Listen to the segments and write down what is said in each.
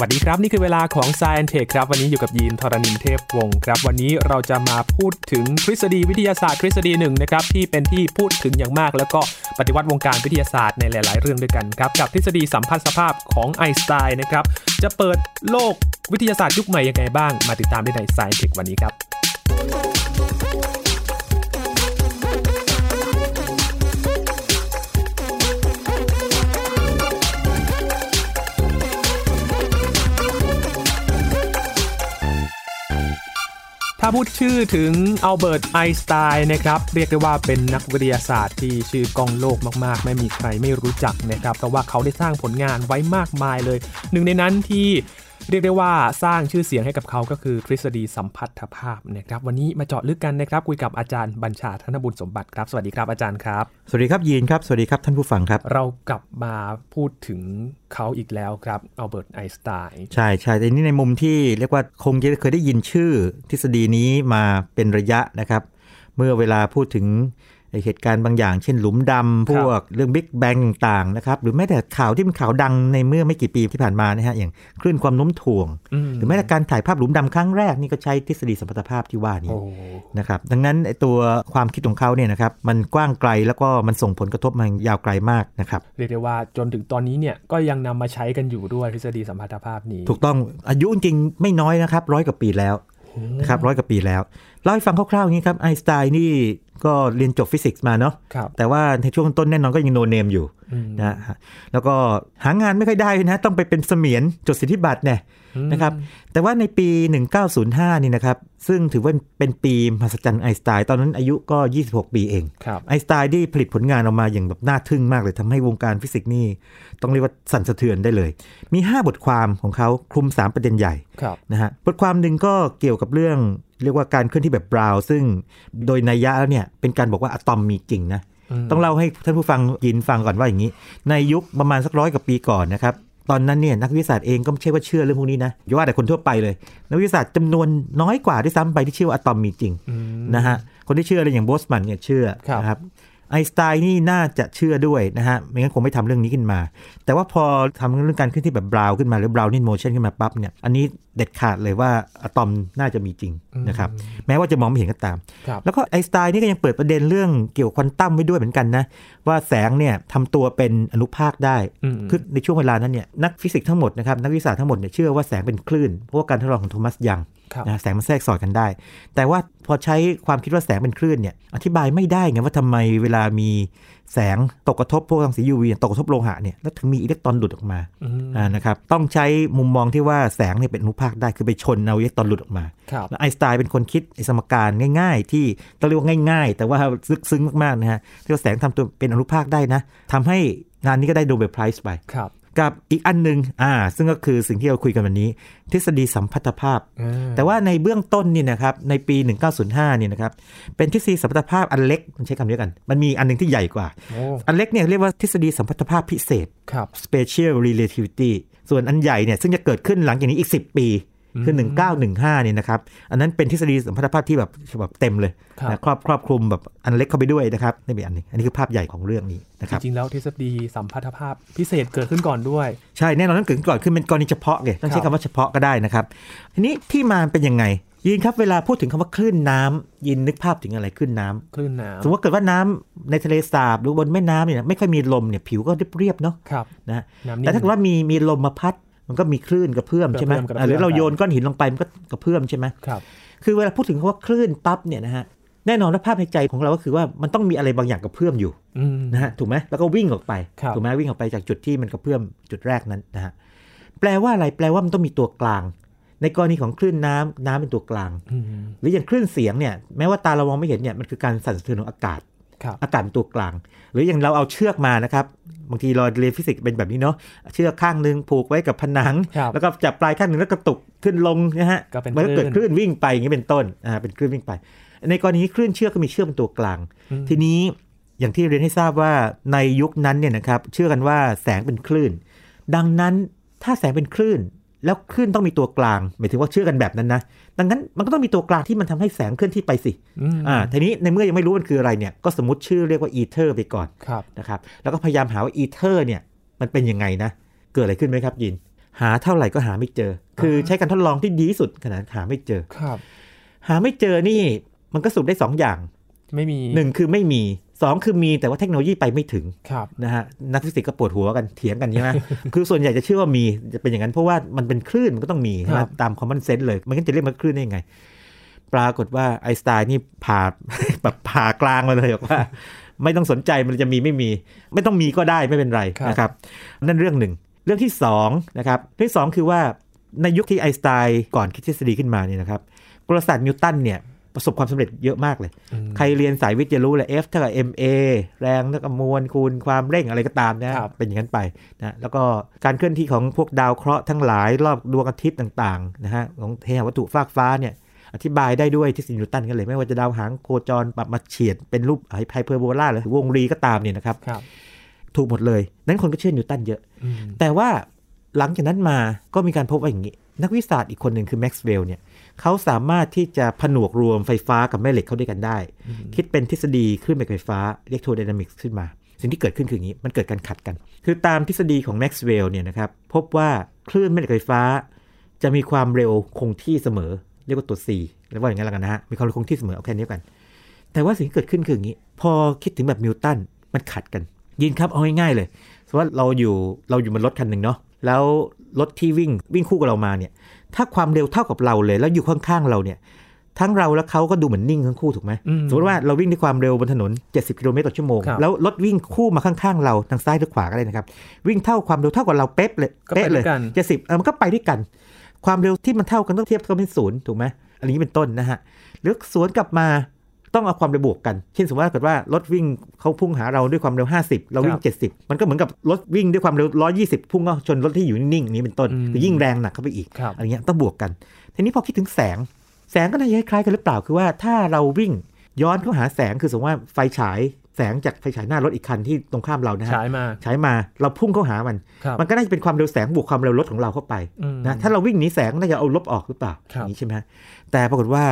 วัสดีครับ นี่คือเวลาของ Science Tech ครับวันนี้อยู่กับยีนทรณินเทพวงศ์ครับ วันนี้เราจะมาพูดถึงทฤษฎีวิทยาศาสตร์ทฤษฎีหนึ่งนะครับที่เป็นที่พูดถึงอย่างมาก แล้วก็ปฏิวัติวงการวิทยาศาสตร์ในหลาย ๆ เรื่องด้วยกันครับกับทฤษฎีสัมพัทธสภาพของไอน์สไตน์นะครับจะเปิดโลกวิทยาศาสตร์ยุคใหม่ยังไงบ้าง มาติดตามได้ใน Science Tech วันนี้ครับ ถ้าพูดชื่อถึงอัลเบิร์ตไอน์สไตน์นะครับ เรียกได้ว่าเป็นนักวิทยาศาสตร์ที่ชื่อก้องโลกมากๆ ไม่มีใครไม่รู้จักนะครับเพราะว่าเขาได้สร้างผลงานไว้มากมายเลย หนึ่งในนั้นที่ เรียกได้ว่าสร้างชื่อเสียงให้กับเขาก็คือทฤษฎีสัมพัทธภาพนะครับวันนี้มาเจาะลึกกันนะครับคุยกับอาจารย์บัญชาธนบุญสมบัติครับสวัสดีครับอาจารย์ครับ สวัสดีครับยีนครับสวัสดีครับท่านผู้ฟังครับ เรากลับมาพูดถึงเขาอีกแล้วครับอัลเบิร์ตไอน์สไตน์ใช่ใช่แต่นี่ในมุมที่เรียกว่าคงจะเคยได้ยินชื่อทฤษฎีนี้มาเป็นระยะนะครับ เมื่อเวลาพูดถึงไอ้ เหตุการณ์บางอย่าง เช่นหลุมดำพวกเรื่องบิ๊กแบงต่างๆนะครับ หรือแม้แต่ข่าวที่เป็นข่าวดังในเมื่อไม่กี่ปีที่ผ่านมานะฮะอย่างคลื่นความโน้มถ่วงมหรือแม้แต่การถ่ายภาพหลุมดำครั้งแรกนี่ก็ใช้ทฤษฎีสัมพัทธภาพที่ว่านี้โอ้นะครับดังนั้นไอ้ตัวความคิดของเขาเนี่ยนะครับมันกว้างไกลแล้วก็มันส่งผลกระทบมายาวไกลมากนะครับเรียกได้ว่าจนถึงตอนนี้เนี่ยก็ยังนำมาใช้กันอยู่ด้วยทฤษฎีสัมพัทธภาพนี้ ถูกต้องอายุจริงๆไม่น้อยนะครับร้อยกว่าปีแล้วนะครับร้อยกว่าปีแล้วเล่าให้ฟังคร่าวๆอย่างนี้ครับไอน์สไตน์นี่ ก็เรียนจบฟิสิกส์มาเนาะครับแต่ว่าในช่วงต้นแน่นอนก็ยัง no name อยู่อืมนะฮะแล้วก็หางานไม่ค่อยได้นะต้องไปเป็นเสมียนจดสิทธิบัตรเนี่ยนะครับแต่ว่าในปี 1905 นี่นะครับ ซึ่งถือว่าเป็นปีมหัศจรรย์ไอน์สไตน์ตอนนั้นอายุก็ 26 ปีเองครับไอน์สไตน์ที่ผลิตผลงานออกมาอย่างแบบน่าทึ่งมากเลยทำให้วงการฟิสิกส์นี่ ต้องเรียกว่าสั่นสะเทือนได้เลย มี 5 บทความของเขาคลุม 3 ประเด็นใหญ่ครับนะฮะบทความหนึ่งก็เกี่ยวกับเรื่องเรียกว่าการเคลื่อนที่แบบบราวน์ซึ่งโดยนัยยะแล้วเนี่ยเป็นการบอกว่าอะตอมมีจริงนะมต้องเล่าให้ท่านผู้ฟังยินฟังก่อนว่าอย่างนี้ ในยุคประมาณสักร้อยกว่าปีก่อนนะครับตอนนั้นเนี่ยนักวิทยาศาสตร์เองก็ไม่ใช่ว่าเชื่อเรื่องพวกนี้นะอย่าว่าแต่คนทั่วไปเลย นักวิทยาศาสตร์จำนวนน้อยกว่าที่ซ้ำไปที่เชื่อว่าอะตอมมีจริงอืมนะฮะคนที่เชื่ออะไรอย่างโบลทซ์มันน์เนี่ยเชื่อครับนะครับ ไอน์สไตน์นี่น่าจะเชื่อด้วยนะฮะ ไม่งั้นคงไม่ทำเรื่องนี้ขึ้นมา แต่ว่าพอทำเรื่องการเคลื่อนที่แบบบราวน์ขึ้นมาหรือ Brownian motion ขึ้นมาปั๊บเนี่ย อันนี้เด็ดขาดเลยว่าอะตอมน่าจะมีจริงนะครับ แม้ว่าจะมองไม่เห็นก็ตามครับแล้วก็ไอน์สไตน์นี่ก็ยังเปิดประเด็นเรื่องเกี่ยวกับควอนตัมไว้ด้วยเหมือนกันนะ ว่าแสงเนี่ยทำตัวเป็นอนุภาคได้อืมคือในช่วงเวลานั้นเนี่ยนักฟิสิกส์ทั้งหมดนะครับนักวิทยาศาสตร์ทั้งหมดเนี่ยเชื่อว่าแสงเป็นคลื่นเพราะว่าการทดลองของโทมัสยังครับ นะแสงมันแทรกสอดกันได้ แต่ว่าพอใช้ความคิดว่าแสงเป็นคลื่นเนี่ยอธิบายไม่ได้ไงว่าทำไมเวลามีแสงตกกระทบพวกรังสี UV ตกกระทบโลหะเนี่ยแล้วถึงมีอิเล็กตรอนหลุดออกมาอืมอ่านะครับต้องใช้มุมมองที่ว่าแสงเนี่ยเป็นอนุภาคได้คือไปชนเอาอิเล็กตรอนหลุดออกมาครับแล้วไอน์สไตน์เป็นคนคิดไอ้สมการง่าย ๆ ที่ต้องเรียกว่าง่าย ๆ แต่ว่าลึกซึ้งมากๆนะฮะที่ว่าแสงทำตัวเป็นอนุภาคได้นะทำให้งานนี้ก็ได้ Nobel Prize ไปครับ กับอีกอันหนึ่งอ่า ซึ่งก็คือสิ่งที่เราคุยกันวันนี้ ทฤษฎีสัมพัทธภาพอ่าแต่ว่าในเบื้องต้นนี่นะครับ ในปี 1905เนี่ยนะครับ เป็นทฤษฎีสัมพัทธภาพอันเล็กมันใช้คำเดียวกัน มันมีอันหนึงที่ใหญ่กว่าโอ้อันเล็กเนี่ยเรียกว่าทฤษฎีสัมพัทธภาพพิเศษครับ Special Relativity ส่วนอันใหญ่เนี่ยซึ่งจะเกิดขึ้นหลังจากนี้อีก 10 ปี คือ 1915เนี่ยนะครับ อันนั้นเป็นทฤษฎีสัมพัทธภาพที่แบบฉบับเต็มเลยครับนะครอบครอบคลุมแบบอันเล็กเข้าไปด้วยนะครับนี่เป็นอันหนึงอันนี้คือภาพใหญ่ของเรื่องนี้นะคจรับริงๆแล้วทฤษฎีสัมพัทธภาพพิเศษเกิดขึ้นก่อนด้วย ใช่แน่นอนต้องเกิดขึ้นก่อนคือเป็นกรณีเฉพาะไงต้องใช้ครับคำว่าเฉพาะก็ได้นะครับทีนี้ที่มาเป็นยังไงยินครับเวลาพูดถึงคำว่าคลื่นน้ำยินนึกภาพถึงอะไรคลื่นน้ำคลื่นน้สมมติว่าเกิดว่าน้ำในทะเลสาบหรือบนแม่น้ำเนี่ยไม่ค่อยมีลมเนี่ยผิวก็เรียบๆเนาะำครับนะน้ำนิ่งแต่ถ้าเกิดว่ามีมีลมมาพัด มันก็มีคลื่นกระเพื่อมใช่ไหมกระเพื่อมกระเพื่อมอะหรือเราโยนก้อนหินลงไปมันก็กระเพื่อมใช่ไหมครับคือเวลาพูดถึงคำว่าคลื่นปั๊บเนี่ยนะฮะแน่นอนว่าภาพในใจของเราก็คือว่ามันต้องมีอะไรบางอย่างกระเพื่อมอยู่อืมนะฮะถูกไหมแล้วก็วิ่งออกไปครับถูกไหมวิ่งออกไปจากจุดที่มันกระเพื่อมจุดแรกนั้นนะฮะแปลว่าอะไรแปลว่ามันต้องมีตัวกลาง ในกรณีของคลื่นน้ำน้ำเป็นตัวกลางอืมหรืออย่างคลื่นเสียงเนี่ยแม้ว่าตาเรามองไม่เห็นเนี่ยมันคือการสั่นสะเทือนของอากาศครับ อากาศเป็นตัวกลาง หรืออย่างเราเอาเชือกมานะครับบางทีเราเรียนฟิสิกส์เป็นแบบนี้เนาะเชือกข้างหนึ่งผูกไว้กับผนังครับแล้วก็จับปลายข้างหนึ่งแล้วกระตุกขึ้นลงนะฮะก็เป็นมันก็เกิดคลื่นคลื่นวิ่งไปอย่างนี้เป็นต้นอ่าเป็นคลื่นวิ่งไป ในกรณีนี้คลื่นเชือกก็มีเชือกเป็นตัวกลางอืมทีนี้อย่างที่เรียนให้ทราบว่าในยุคนั้นเนี่ยนะครับเชื่อกันว่าแสงเป็นคลื่น ดังนั้นถ้าแสงเป็นคลื่น แล้วคลื่นต้องมีตัวกลาง หมายถึงว่าเชื่อกันแบบนั้นนะ ดังนั้นมันก็ต้องมีตัวกลางที่มันทำให้แสงเคลื่อนที่ไปสิอืมอ่า ทีนี้ในเมื่อยังไม่รู้มันคืออะไรเนี่ย ก็สมมติชื่อเรียกว่าอีเทอร์ไปก่อนครับนะครับ แล้วก็พยายามหาว่าอีเทอร์เนี่ยมันเป็นยังไงนะ เกิดอะไรขึ้นไหมครับยิน หาเท่าไหร่ก็หาไม่เจอ คือใช้การทดลองที่ดีที่สุดขนาดหาไม่เจอ ครับ หาไม่เจอนี่มันก็สรุปได้สองอย่าง ไม่มีหนึ่งคือไม่มี สองคือมีแต่ว่าเทคโนโลยีไปไม่ถึงครับนะฮะนักฟิสิกส์ก็ปวดหัวกันเถียงกันใช่ไหมคือส่วนใหญ่จะเชื่อว่ามีจะเป็นอย่างนั้นเพราะว่ามันเป็นคลื่นมันก็ต้องมีใช่ไหมครับตามคอมมอนเซนส์เลยมันก็จะเรียกมันคลื่นได้ยังไง ปรากฏว่าไอน์สไตน์นี่ผ่าแบบผ่ากลางมาเลยบอกว่า ไม่ต้องสนใจมันจะมีไม่มี ไม่ต้องมีก็ได้ไม่เป็นไรครับนะครับ นั่นเรื่องหนึ่งเรื่องที่สองนะครับเรื่องที่สองคือว่าในยุคที่ไอน์สไตน์ก่อนคิดทฤษฎีขึ้นมาเนี่ยนะครับกลศาสตร์นิวตันเนี่ย ประสบความสำเร็จเยอะมากเลยอืมใครเรียนสายวิทย์จะรู้เลย F เท่ากับ ma แรงเท่ากับมวลคูณความเร่งอะไรก็ตามนะครับเป็นอย่างนั้นไปนะแล้วก็การเคลื่อนที่ของพวกดาวเคราะห์ทั้งหลายรอบดวงอาทิตย์ต่างๆนะฮะของเทววัตถุฟากฟ้าเนี่ยอธิบายได้ด้วยทฤษฎีนิวตันกันเลย ไม่ว่าจะดาวหางโคจรปรับมาเฉียดเป็นรูปไฮเปอร์โบลาหรือวงรีก็ตามเนี่ยนะครับครับถูกหมดเลย นั้นคนก็เชื่อนิวตันเยอะอืมแต่ว่าหลังจากนั้นมาก็มีการพบว่าอย่างนี้ นักวิทยาศาสตร์อีกคนหนึ่งคือแม็กซ์เวลล์เนี่ย เขาสามารถที่จะผนวกรวมไฟฟ้ากับแม่เหล็กเข้าด้วยกันได้ คิดเป็นทฤษฎีคลื่นแม่เหล็กไฟฟ้า electrodynamics ขึ้นมา สิ่งที่เกิดขึ้นคืออย่างนี้ มันเกิดการขัดกัน คือตามทฤษฎีของแม็กซ์เวลล์เนี่ยนะครับพบว่าคลื่นแม่เหล็กไฟฟ้า จะมีความเร็วคงที่เสมอ เรียกว่าตัว c เรียกว่าอย่างนั้นแล้วกันนะฮะมีความเร็วคงที่เสมอเอาแค่นี้กัน แต่ว่าสิ่งที่เกิดขึ้นคืออย่างนี้ พอคิดถึงแบบนิวตันมันขัดกัน ยินครับเอาง่ายๆเลยสมมติว่าเราอยู่เราอยู่บนรถคันหนึ่งเนาะแล้วรถที่วิ่งวิ่งคู่กับเรามาเนี่ย ถ้าความเร็วเท่ากับเราเลย แล้วอยู่ข้างๆเราเนี่ยทั้งเราและเขาก็ดูเหมือนนิ่งทั้งคู่ถูกไหมอืมสมมติว่าเราวิ่งด้วยความเร็วบนถนน 70 กิโลเมตรต่อชั่วโมงครับแล้วรถวิ่งคู่มาข้างๆ เราทางซ้ายหรือขวาก็ได้นะครับ วิ่งเท่าความเร็วเท่ากับเราเป๊ะเลยก็ไปเป๊ะเลยด้วยกันเจ็ดสิบเออมันก็ไปด้วยกัน ความเร็วที่มันเท่ากันต้องเทียบกันเป็นศูนย์ถูกไหมอันนี้เป็นต้นนะฮะหรือสวนกลับมา ต้องเอาความเร็วบวกกัน เช่นสมมติว่าเกิดว่ารถวิ่งเขาพุ่งหาเราด้วยความเร็ว 50 เราวิ่ง 70 มันก็เหมือนกับรถวิ่งด้วยความเร็ว 120 พุ่งก็ชนรถที่อยู่นิ่งๆอย่างนี้เป็นต้นอืมคือยิ่งแรงหนักเข้าไปอีกครับอะไรเงี้ยต้องบวกกัน ทีนี้พอคิดถึงแสง แสงก็น่าจะคล้ายๆกันหรือเปล่า คือว่าถ้าเราวิ่งย้อนเข้าหาแสงคือสมมติว่าไฟฉายแสงจากไฟฉายหน้ารถอีกคันที่ตรงข้ามเรานะฮะฉายมาฉายมาเราพุ่งเข้าหามันครับมันก็น่าจะเป็นความเร็วแสงบวกความเร็วรถของเราเข้าไปอืมนะถ้าเราวิ่งหนีแสงน่าจะเอาลบออกหรือเปล่าครับอย่างนี้ใช่ไหมฮะแต่ปรากฏว่า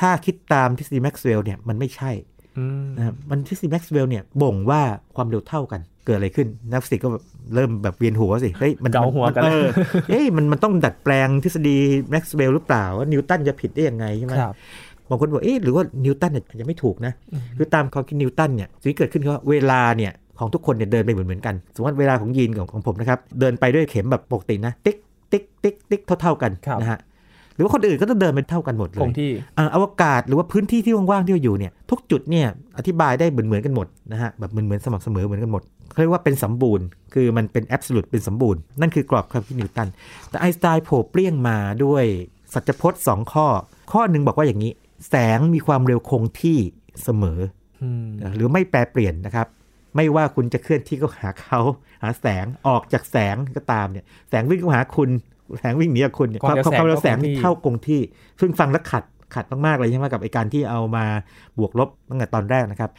ถ้าคิดตามทฤษฎีแม็กซ์เวลล์เนี่ยมันไม่ใช่อืมนะครับมันทฤษฎีแม็กซ์เวลล์เนี่ยบ่งว่าความเร็วเท่ากันเกิดอะไรขึ้น นักฟิสิกส์ก็แบบเริ่มแบบเวียนหัวสิเฮ้ยมันเกาหัวกันเออเฮ้ยมันมันต้องดัดแปลงทฤษฎีแม็กซ์เวลล์หรือเปล่าว่านิวตันจะผิดได้ยังไงใช่ไหมครับบางคนบอกเอ๊ะหรือว่านิวตันเนี่ยอาจจะไม่ถูกนะคือตามความคิดนิวตันเนี่ยสิ่งที่เกิดขึ้นคือว่าเวลาเนี่ยของทุกคนเนี่ยเดินไปเหมือนเหมือนๆกัน สมมติว่าเวลาของยีนของของผมนะครับ เดินไปด้วยเข็มแบบปกตินะ ติ๊กติ๊กติ๊กติ๊กเท่า ๆกันครับนะฮะห รือว่าคนอื่นก็ต้องเดินเป็นเท่ากันหมดเลยคงที่อ่าอวกาศหรือว่าพื้นที่ที่ว่างๆที่เราอยู่เนี่ยทุกจุดเนี่ยอธิบายได้เหมือนเหมือนๆกันหมดนะฮะแบบเหมือนเหมือนๆสม่ำเสมอเหมือนกันหมดเขาเรียกว่าเป็นสมบูรณ์ คือมันเป็น absolute เป็นสมบูรณ์ นั่นคือกรอบความคิดนิวตัน แต่ไอน์สไตน์โผล่เปรี้ยงมาด้วยสัจพจน์2ข้อ ข้อหนึ่งบอกว่าอย่างนี้ แสงมีความเร็วคงที่เสมออืมหรือไม่แปรเปลี่ยนนะครับ ไม่ว่าคุณจะเคลื่อนที่เข้าหาเขาหาแสงออกจากแสงก็ตามเนี่ยแสงวิ่งเข้าหาคุณ แสงวิ่งหนีจากคุณเนี่ยความความเร็วแสงนี่เท่าคงที่ ซึ่งฟังแล้วขัดขัดมากๆเลยใช่ไหมกับไอการที่เอามาบวกลบตั้งแต่ตอนแรกนะครับ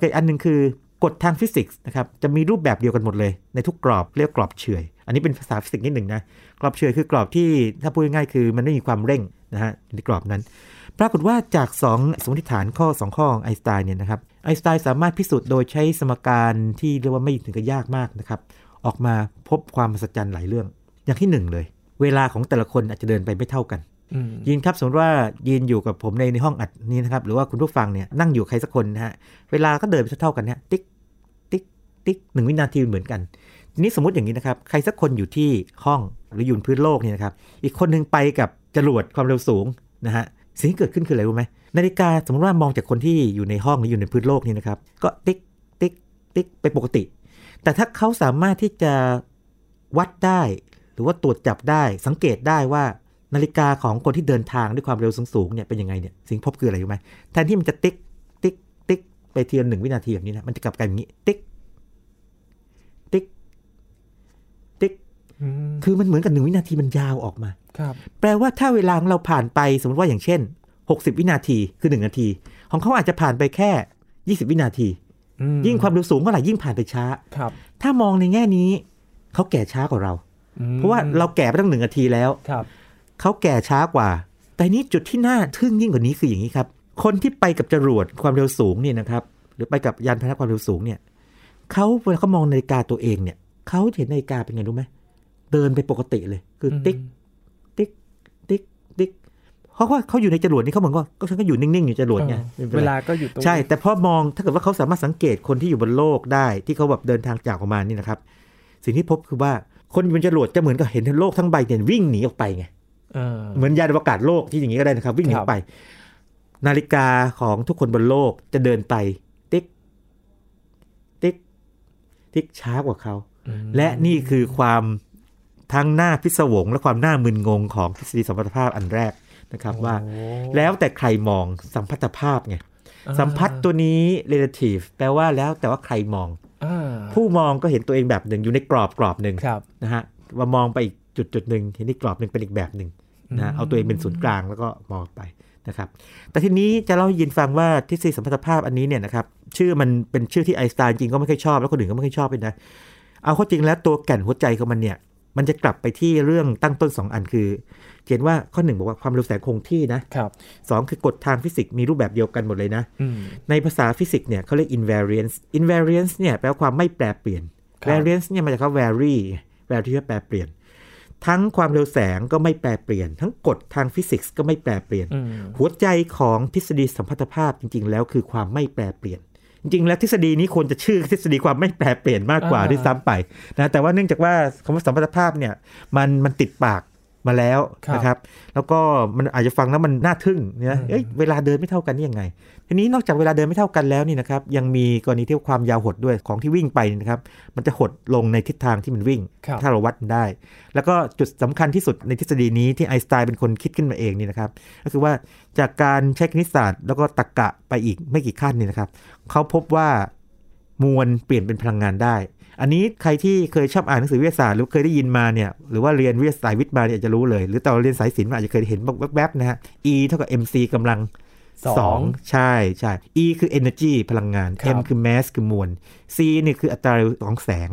อีกอันหนึ่งคือกฎทางฟิสิกส์นะครับจะมีรูปแบบเดียวกันหมดเลยในทุกกรอบเรียกกรอบเฉื่อยอันนี้เป็นภาษาฟิสิกส์นิดหนึ่งนะกรอบเฉื่อยคือกรอบที่ถ้าพูดง่ายๆคือมันไม่มีความเร่งนะฮะในกรอบนั้น ปรากฏว่าจาก 2 สมมติฐานข้อ 2 ข้อของไอน์สไตน์เนี่ยนะครับไอน์สไตน์สามารถพิสูจน์โดยใช้สมการที่เรียกว่าไม่ถึงกับยากมากนะครับออกมาพบความมหัศจรรย์หลายเรื่อง อย่างที่หนึ่งเลย เวลาของแต่ละคนอาจจะเดินไปไม่เท่ากันอืมยินครับสมมติว่ายินอยู่กับผมในในห้องอัดนี้นะครับ หรือว่าคุณผู้ฟังเนี่ยนั่งอยู่ใครสักคนนะฮะเวลาก็เดินไปเท่าๆกันเนี่ยติ๊กติ๊กติ๊กหนึ่งวินาทีเหมือนกันทีนี้สมมติอย่างนี้นะครับ ใครสักคนอยู่ที่ห้องหรืออยู่บนพื้นโลกเนี่ยนะครับ อีกคนหนึ่งไปกับจรวดความเร็วสูงนะฮะสิ่งที่เกิดขึ้นคืออะไรรู้ไหมนาฬิกาสมมติว่ามองจากคนที่อยู่ในห้องหรืออยู่ในพื้นโลกนี่นะครับ ก็ติ๊กติ๊กติ๊กไปปกติ แต่ถ้าเขาสามารถที่จะวัดได้ห รือว่าตรวจจับได้สังเกตได้ว่านาฬิกาของคนที่เดินทางด้วยความเร็วสูงๆเนี่ยเป็นยังไงเนี่ยสิ่งพบคืออะไรรู้ไหมแทนที่มันจะติ๊กติ๊กติ๊กไปทีละหนึ่งวินาทีแบบนี้นะมันจะกลับกลายเป็นอย่างนี้ติ๊กติ๊กติ๊กอืมคือมันเหมือนกับหนึ่งวินาทีมันยาวออกมาครับแปลว่าถ้าเวลาของเราผ่านไปสมมติว่าอย่างเช่น 60 วินาทีคือ 1 นาที ของเขาอาจจะผ่านไปแค่ 20 วินาทีอืมยิ่งความเร็วสูงเมื่อไหร่ยิ่งผ่านไปช้าครับ ถ้ามองในแง่นี้เขาแก่ช้ากว่าเราอืม เพราะว่าเราแก่ไปตั้งหนึ่งนาทีแล้วครับเขาแก่ช้ากว่า แต่นี้จุดที่น่าทึ่งยิ่งกว่านี้คืออย่างนี้ครับ คนที่ไปกับจรวดความเร็วสูงเนี่ยนะครับ หรือไปกับยานพาหนะความเร็วสูงเนี่ยเขาเวลาเขามองนาฬิกาตัวเองเนี่ยเขาเห็นนาฬิกาเป็นไงรู้ไหมเดินไปปกติเลย คือติ๊กติ๊กติ๊กติ๊กเพราะว่าเขาอยู่ในจรวดนี่เขาเหมือนว่าก็ฉันก็อยู่นิ่งๆอยู่จรวดไงไม่เป็นไรเวลาก็อยู่ตรงใช่ แต่พอมองถ้าเกิดว่าเขาสามารถสังเกตคนที่อยู่บนโลกได้ ที่เขาแบบเดินทางจากออกมานี่นะครับ สิ่งที่พบคือว่า คนอยู่บนจรวดจะเหมือนกับเห็นโลกทั้งใบเนี่ยวิ่งหนีออกไปไงเออเหมือนยานอวกาศโลกที่อย่างนี้ก็ได้นะครับ วิ่งหนีคอรัอบกไป นาฬิกาของทุกคนบนโลกจะเดินไป ติ๊ก ติ๊ก ติ๊กช้ากว่าเขาอืมและนี่คือความทั้งหน้าพิศวงและความหน้ามึนงงของทฤษฎีสัมพัทธภาพอันแรกนะครับว่าโอ้แล้วแต่ใครมองสัมพัทธภาพไงอ่าสัมพัทธ์ตัวนี้ relative แปลว่าแล้วแต่ว่าใครมองอ่า ผู้มองก็เห็นตัวเองแบบหนึ่งอยู่ในกรอบกรอบหนึ่งครับนะฮะว่ามองไปอีกจุดจุดหนึ่งเห็นอีกกรอบหนึ่งเป็นอีกแบบหนึ่งนะฮะอืมเอาตัวเองเป็นศูนย์กลางแล้วก็มองไปนะครับ แต่ทีนี้จะเล่าให้ยินฟังว่าทฤษฎีสัมพัทธภาพอันนี้เนี่ยนะครับชื่อมันเป็นชื่อที่ไอน์สไตน์จริงก็ไม่ค่อยชอบ แล้วคนอื่นก็ไม่ค่อยชอบเลยนะเอาเข้าจริงแล้วตัวแก่นหัวใจของมันเนี่ย มันจะกลับไปที่เรื่องตั้งต้น 2 อันคือเขียนว่าข้อหนึ่งบอกว่าความเร็วแสงคงที่นะครับสองคือกฎทางฟิสิกส์มีรูปแบบเดียวกันหมดเลยนะอืมในภาษาฟิสิกส์เนี่ยเขาเรียก invariance invariance เนี่ยแปลว่าความไม่แปรเปลี่ยนครับ variance เนี่ยมาจากคำว่า vary vary ที่แปรเปลี่ยน ทั้งความเร็วแสงก็ไม่แปรเปลี่ยน ทั้งกฎทางฟิสิกส์ก็ไม่แปรเปลี่ยนอืมหัวใจของทฤษฎีสัมพัทธภาพจริง ๆ แล้วคือความไม่แปรเปลี่ยน จริงๆแล้วทฤษฎีนี้ควรจะชื่อทฤษฎีความไม่แปรเปลี่ยนมากกว่าอ่าด้วยซ้ำไปนะแต่ว่าเนื่องจากว่าคำว่าสัมพัทธภาพเนี่ยมันมันติดปาก มาแล้วครับนะครับ แล้วก็มันอาจจะฟังแล้วมันน่าทึ่งนะเอ้ยเวลาเดินไม่เท่ากันนี่ยังไง ทีนี้นอกจากเวลาเดินไม่เท่ากันแล้วนี่นะครับยังมีกรณีที่ความยาวหดด้วยของที่วิ่งไปนะครับมันจะหดลงในทิศทางที่มันวิ่งครับถ้าเราวัดมันได้ แล้วก็จุดสำคัญที่สุดในทฤษฎีนี้ที่ไอน์สไตน์เป็นคนคิดขึ้นมาเองนี่นะครับก็คือว่าจากการใช้คณิตศาสตร์ แล้วก็ตรรกะไปอีกไม่กี่ขั้นนี่นะครับเขาพบว่ามวลเปลี่ยนเป็นพลังงานได้ อันนี้ใครที่เคยชอบอ่านหนังสือวิทยาศาสตร์หรือเคยได้ยินมาเนี่ยหรือว่าเรียนวิทยาศาสตร์วิทย์มาเนี่ยอาจจะรู้เลย หรือตอนเรียนสายศิลป์มาอาจจะเคยเห็นแวบๆนะฮะ E เท่ากับ mc กำลังสองสองใช่ใช่ E คือ energy พลังงานครับ M คือ mass คือมวล C นี่คืออัตราเร็วของแสง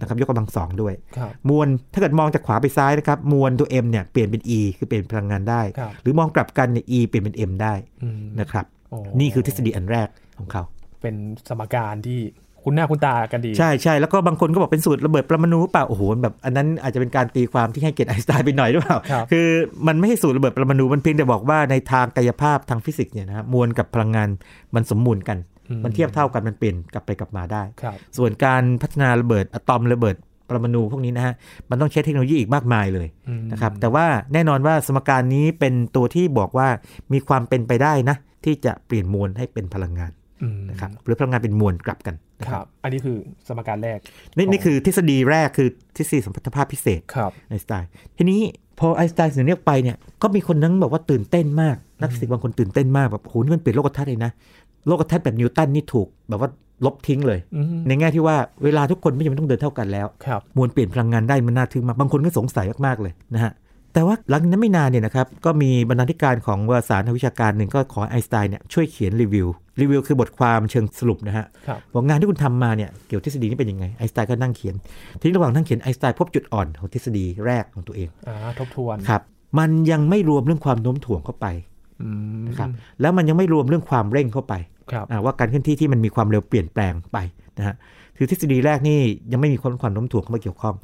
นะครับยกกำลังสองด้วยครับมวลถ้าเกิดมองจากขวาไปซ้ายนะครับ มวลตัว m เนี่ยเปลี่ยนเป็น e คือเปลี่ยนพลังงานได้ครับหรือมองกลับกันเนี่ย e เปลี่ยนเป็น m ได้อืมนะครับโอ้นี่คือทฤษฎีอันแรกของเขา เป็นสมการที่ คุณหน้าคุณตากันดีใช่ใช่แล้วก็บางคนก็บอกเป็นสูตรระเบิดปรมาณูเปล่าโอ้โหแบบอันนั้นอาจจะเป็นการตีความที่ให้เกียรติไอน์สไตน์ไปหน่อยหรือเปล่าครับคือมันไม่ใช่สูตรระเบิดปรมาณูมันเพียงแต่บอกว่าในทางกายภาพทางฟิสิกส์เนี่ยนะครับมวลกับพลังงานมันสมมูลกันอืมมันเทียบเท่ากันมันเปลี่ยนกลับไปกลับมาได้ครับส่วนการพัฒนาระเบิดอะตอมระเบิดปรมาณูพวกนี้นะฮะ มันต้องใช้เทคโนโลยีอีกมากมายเลยอืมนะครับ แต่ว่าแน่นอนว่าสมการนี้เป็นตัวที่บอกว่ามีความเป็นไปได้นะ ที่จะเปลี่ยนมวลให้เป็นพลังงานอืมนะครับหรือพลังงานเป็นมวลกลับกันนะ คครัรับบอันนี้คือสมการแรก นี่ของนี่คือทฤษฎีแรกคือทฤษฎีสัมพัทธภาพพิเศษครับไอน์สไตน์ทีนี้พอไอน์สไตน์เสนอเรียกไปเนี่ยก็มีคนนั้นบอกว่าตื่นเต้นมาก นักฟิสิกส์บางคนตื่นเต้นมากแบบโหนี่มันเปลี่ยนโลกทัศน์เลยนะ โลกทัศน์แบบนิวตันนี่ถูกแบบว่าลบทิ้งเลยอืมในแง่ที่ว่าเวลาทุกคนไม่จำเป็นต้องเดินเท่ากันแล้วครับมวลเปลี่ยนพลังงานได้มันน่าทึ่งมากบางคนก็สงสัยมากๆเลยนะฮะแต่ว่าหลังจากนั้นไม่นานเนี่ยนะครับก็มีบรรณาธิการของวารสารทางวิชาการหนึ่งก็ขอไอน์สไตน์เนี่ยช่วยเขียนรีวิว รีวิวคือบทความเชิงสรุปนะฮะครับว่างานที่คุณทำมาเนี่ยเกี่ยวกับทฤษฎีนี้เป็นยังไงไอน์สไตน์ก็นั่งเขียน ทีนี้ระหว่างนั่งเขียนไอน์สไตน์พบจุดอ่อนของทฤษฎีแรกของตัวเองอ่าทบทวนครับ มันยังไม่รวมเรื่องความโน้มถ่วงเข้าไปอืมนะครับแล้วมันยังไม่รวมเรื่องความเร่งเข้าไปครับอ่าว่าการเคลื่อนที่ที่มันมีความเร็วเปลี่ยนแปลงไปนะฮะคือทฤษฎีแรกนี่ยังไม่มีความความโน้มถ่วงเข้ามาเกี่ยวข้อง